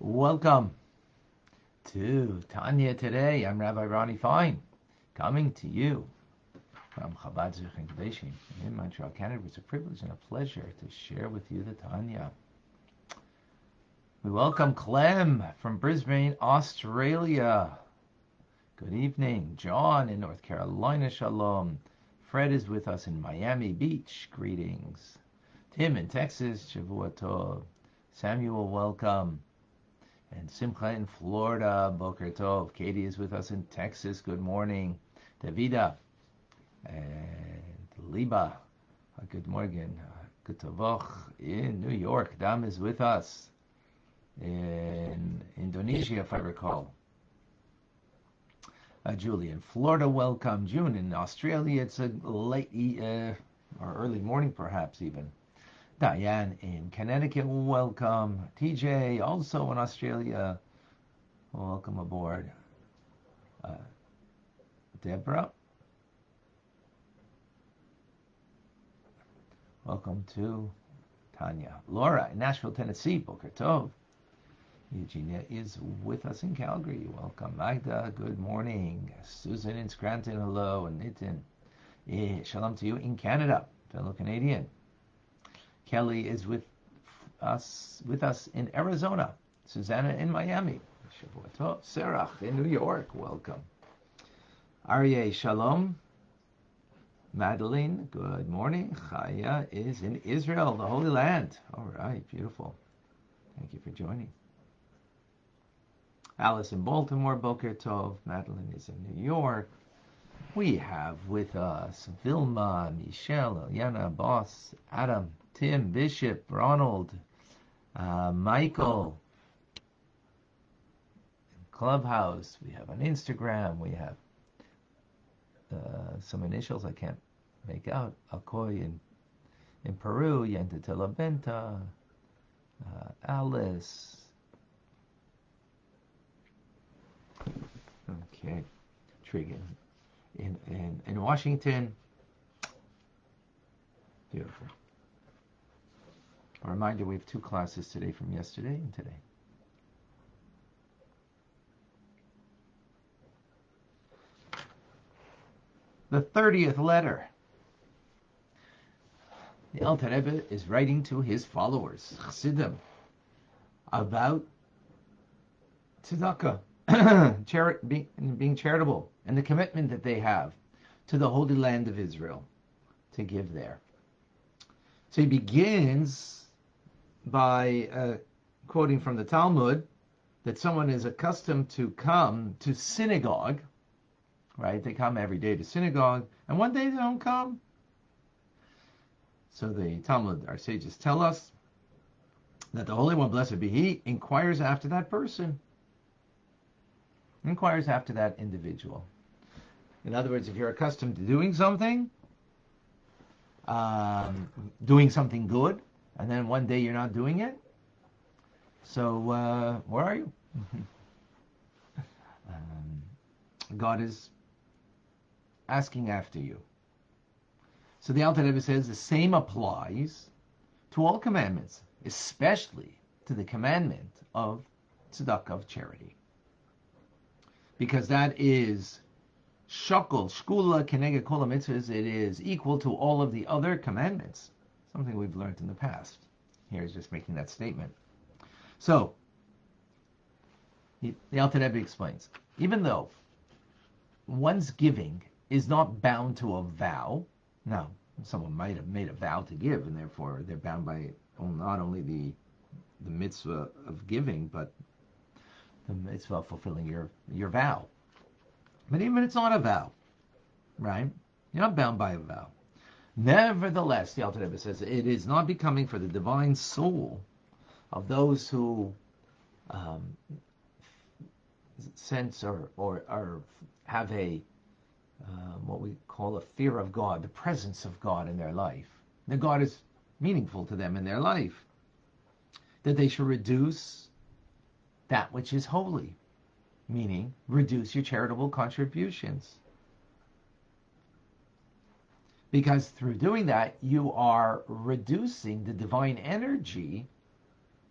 Welcome to Tanya today. I'm Rabbi Ronnie Fine, coming to you from Chabad and in Montreal, Canada. It's a privilege and a pleasure to share with you the Tanya. We welcome Clem from Brisbane, Australia. Good evening. John in North Carolina, Shalom. Fred is with us in Miami Beach. Greetings. Tim in Texas, Shavua Tov. Samuel, welcome. And Simcha in Florida, Boker Tov. Katie is with us in Texas. Good morning. Davida and Liba. Good morning. Good Tavoch in New York. Dam is with us in Indonesia, if I recall. Uh, Julian, Florida, welcome. June in Australia, it's a late uh, or early morning, perhaps even. Diane in Connecticut, welcome. TJ, also in Australia, welcome aboard. Uh, Deborah, welcome to Tanya. Laura in Nashville, Tennessee, Boker Tov. Eugenia is with us in Calgary. Welcome. Magda, good morning. Susan in Scranton, hello. And Nitin, eh, shalom to you in Canada, fellow Canadian. Kelly is with us with us in Arizona. Susanna in Miami. Shavuot Serach in New York. Welcome. Aryeh, shalom. Madeline, good morning. Chaya is in Israel, the Holy Land. All right, beautiful. Thank you for joining. Alice in Baltimore, Boker Tov. Madeline is in New York. We have with us Vilma, Michelle, Eliana, Boss, Adam, Tim, Bishop, Ronald, uh, Michael, Clubhouse. We have on Instagram. We have uh, some initials I can't make out. Alcoy in, in Peru, Yenta Telabenta, uh, Alice, Okay, Trigan. In, in, in Washington, beautiful. A reminder, we have two classes today from yesterday and today. The 30th letter. The Alter Rebbe is writing to his followers, Chassidim, about tzedakah. chari- being, being charitable and the commitment that they have to the Holy Land of Israel to give there. So he begins by uh, quoting from the Talmud that someone is accustomed to come to synagogue, right? They come every day to synagogue, and one day they don't come. So the Talmud, our sages tell us that the Holy One, blessed be He, inquires after that person inquires after that individual. In other words, if you're accustomed to doing something, um, doing something good, and then one day you're not doing it, so uh, where are you? um, God is asking after you. So the Alter Rebbe says the same applies to all commandments, especially to the commandment of tzedakah of charity because that is shakol, shkula, kenega kol mitzvahs. It is equal to all of the other commandments. Something we've learned in the past. Here is just making that statement. So, the Alter Rebbe explains, even though one's giving is not bound to a vow, now someone might have made a vow to give, and therefore they're bound by not only the the mitzvah of giving, but the mitzvah of fulfilling your, your vow. But even if it's not a vow, right? You're not bound by a vow. Nevertheless, the Alter Rebbe says it is not becoming for the divine soul of those who um, sense or, or, or have a um, what we call a fear of God, the presence of God in their life. That God is meaningful to them in their life. That they should reduce that which is holy, meaning reduce your charitable contributions. Because through doing that, you are reducing the divine energy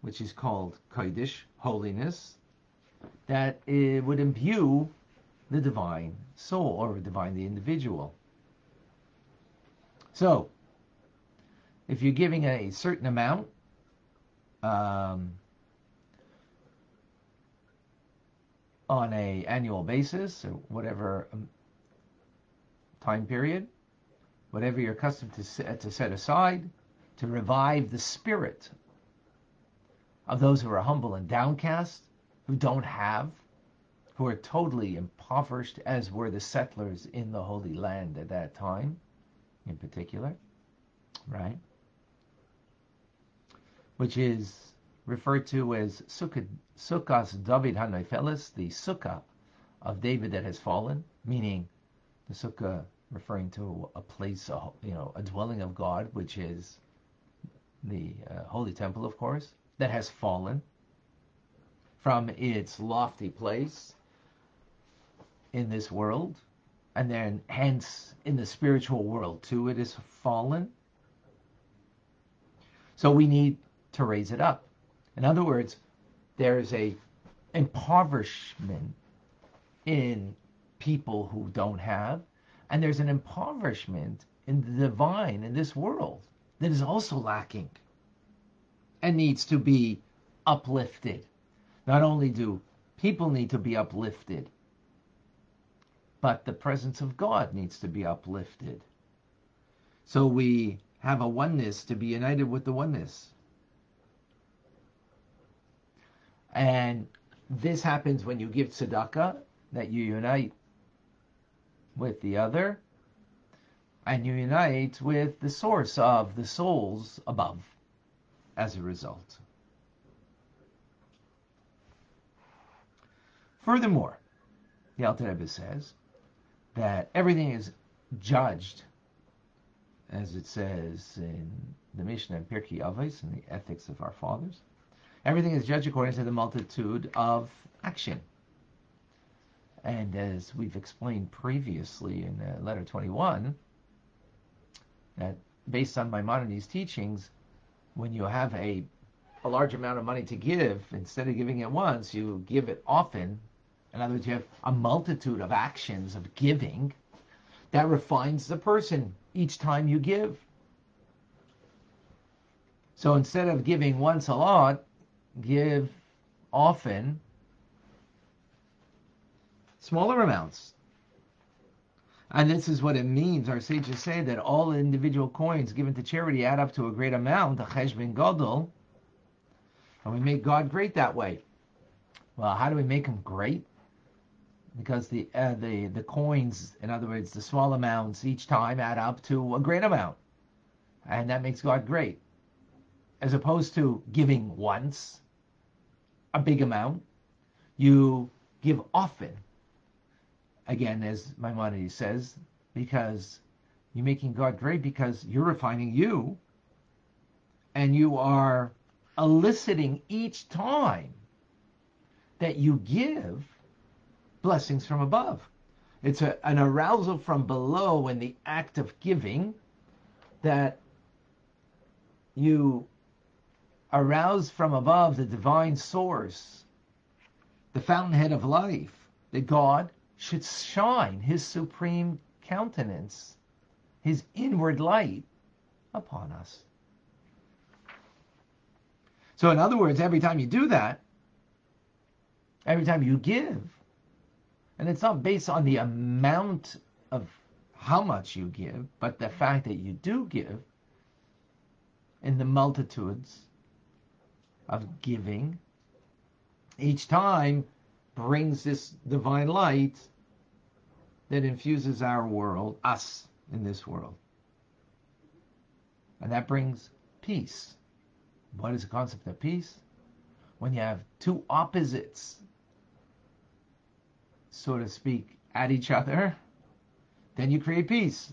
which is called Kodesh, holiness, that it would imbue the divine soul or divine the individual. So, if you're giving a certain amount, um, on a annual basis or whatever um, time period, whatever you're accustomed to set, to set aside to revive the spirit of those who are humble and downcast, who don't have, who are totally impoverished, as were the settlers in the Holy Land at that time, in particular, right? Which is referred to as Sukkahs David Hanoifelis, the Sukkah of David that has fallen, meaning the Sukkah referring to a place, a, you know, a dwelling of God, which is the uh, Holy Temple, of course, that has fallen from its lofty place in this world, and then hence in the spiritual world too, it is fallen. So we need to raise it up. In other words, there's a impoverishment in people who don't have, and there's an impoverishment in the divine in this world that is also lacking and needs to be uplifted. Not only do people need to be uplifted, but the presence of God needs to be uplifted. So we have a oneness to be united with the oneness. And this happens when you give tzedakah, that you unite with the other, and you unite with the source of the souls above as a result. Furthermore, the Alter Rebbe says that everything is judged, as it says in the Mishnah and Pirkei Avos and the Ethics of Our Fathers, Everything is judged according to the multitude of action. And as we've explained previously in uh, letter 21, that based on Maimonides' teachings, when you have a, a large amount of money to give, instead of giving it once, you give it often. In other words, you have a multitude of actions of giving that refines the person each time you give. So instead of giving once a lot, give often smaller amounts. And this is what it means. Our sages say that all individual coins given to charity add up to a great amount, a cheshbon gadol, and we make God great that way. Well, how do we make Him great? Because the uh, the the coins, in other words, the small amounts each time add up to a great amount, and that makes God great. As opposed to giving once, a big amount. You give often. Again, as Maimonides says, because you're making God great because you're refining you and you are eliciting each time that you give blessings from above. It's a, an arousal from below in the act of giving that you arouse from above the divine source, the fountainhead of life, that God should shine his supreme countenance, his inward light upon us. So, in other words, every time you do that, every time you give, and it's not based on the amount of how much you give, but the fact that you do give in the multitudes of giving, each time brings this divine light that infuses our world, us in this world. And that brings peace. What is the concept of peace? When you have two opposites, so to speak, at each other, then you create peace.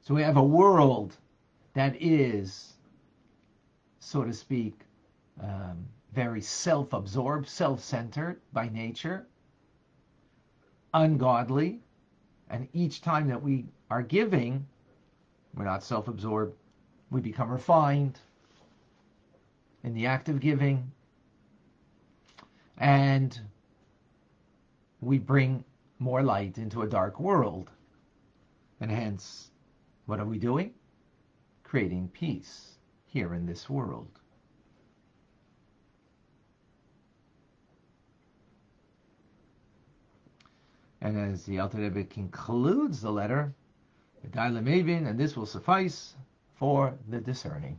So we have a world that is, so to speak, um, very self absorbed, self centered by nature, ungodly. And each time that we are giving, we're not self absorbed, we become refined. in the act of giving, and we bring more light into a dark world. And hence, what are we doing? Creating peace here in this world. And as the Alter Rebbe concludes the letter, and this will suffice for the discerning.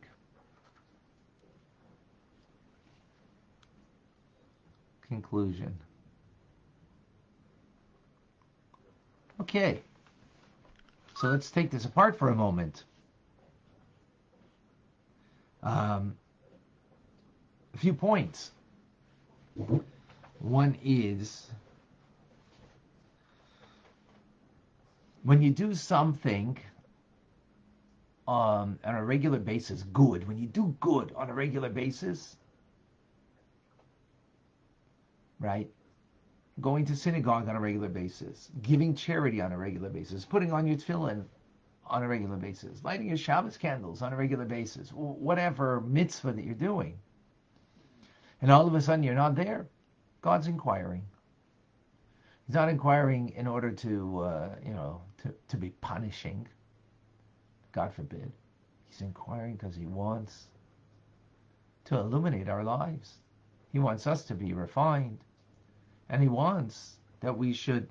Conclusion. Okay, so let's take this apart for a moment. Um, a few points. One is when you do something um, on a regular basis, good, when you do good on a regular basis, right? Going to synagogue on a regular basis, giving charity on a regular basis, putting on your tefillin on a regular basis, lighting your Shabbos candles on a regular basis, whatever mitzvah that you're doing. And all of a sudden you're not there. God's inquiring. He's not inquiring in order to, uh, you know, to, to be punishing. God forbid. He's inquiring because he wants to illuminate our lives. He wants us to be refined. And he wants that we should,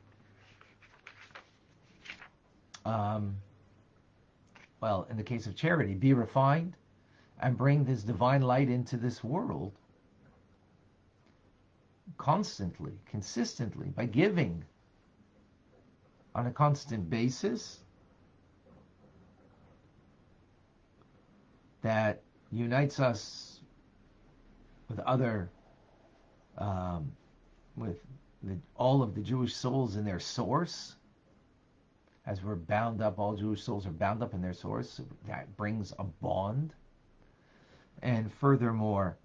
um, well, in the case of charity, be refined and bring this divine light into this world constantly, consistently, by giving on a constant basis that unites us with other, um, with the, all of the Jewish souls in their source, as we're bound up, all Jewish souls are bound up in their source. That brings a bond. And furthermore,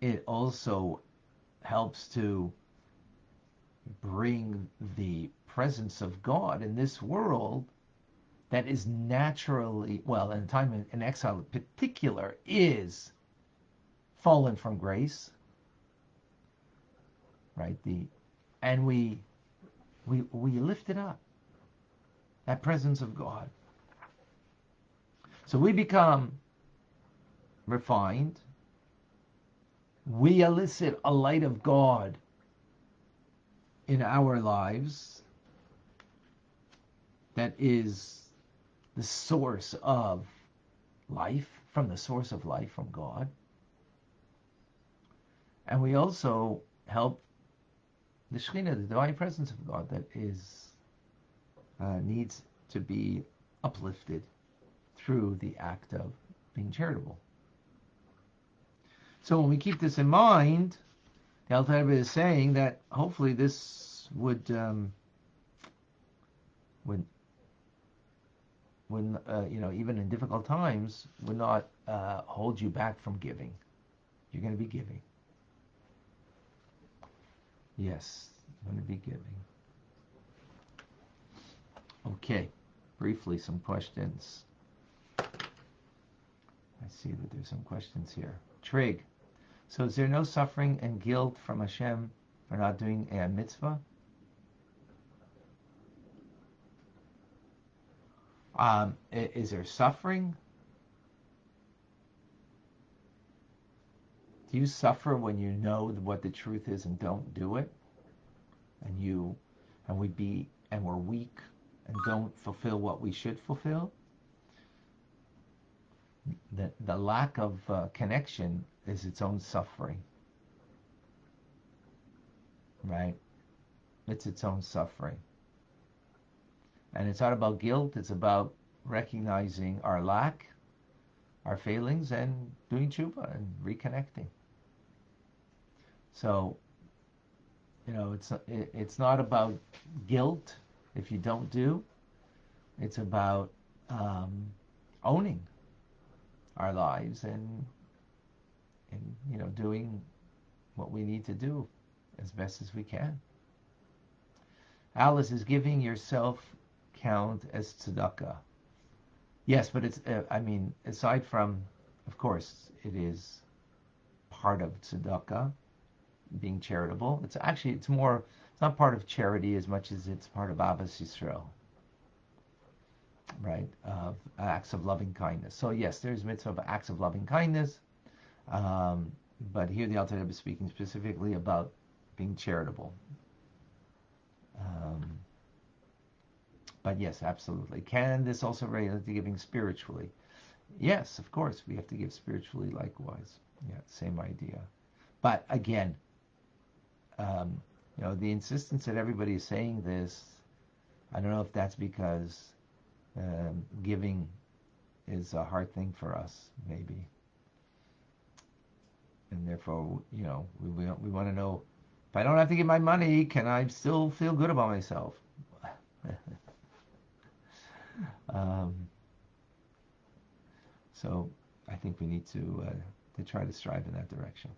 it also helps to bring the presence of God in this world that is naturally, well, in time in exile in particular, is fallen from grace. Right? The and we we we lift it up. That presence of God. So we become refined, we elicit a light of God in our lives that is the source of life, from the source of life from God. And we also help the Shekhinah, the divine presence of God that is uh, needs to be uplifted through the act of being charitable. So when we keep this in mind, the Alter Rebbe is saying that hopefully this would um, would when uh, you know even in difficult times would not uh, hold you back from giving. You're going to be giving. Yes, going to be giving. Okay, briefly some questions. I see that there's some questions here. Trig, so is there no suffering and guilt from Hashem for not doing a mitzvah? Um, is there suffering? Do you suffer when you know what the truth is and don't do it? And you, and we be, and we're weak and don't fulfill what we should fulfill? The, the lack of uh, connection is its own suffering. Right? It's its own suffering. And it's not about guilt, it's about recognizing our lack, our failings, and doing tshuva and reconnecting. So, you know, it's it's not about guilt if you don't do. It's about um, owning our lives and and you know doing what we need to do as best as we can. Alice is giving yourself count as tzedakah. Yes, but it's uh, I mean aside from of course it is part of tzedakah, being charitable. It's actually it's more it's not part of charity as much as it's part of Ahavas Yisrael, right? Of acts of loving kindness. So yes, there's mitzvah of acts of loving kindness, um, but here the Alter Rebbe is speaking specifically about being charitable. Um, but yes, absolutely. Can this also relate to giving spiritually? Yes, of course, we have to give spiritually likewise. Yeah, same idea. But again, um, you know, the insistence that everybody is saying this, I don't know if that's because um, giving is a hard thing for us, maybe. And therefore, you know, we, we, we want to know if I don't have to give my money, can I still feel good about myself? um, so I think we need to uh, to try to strive in that direction.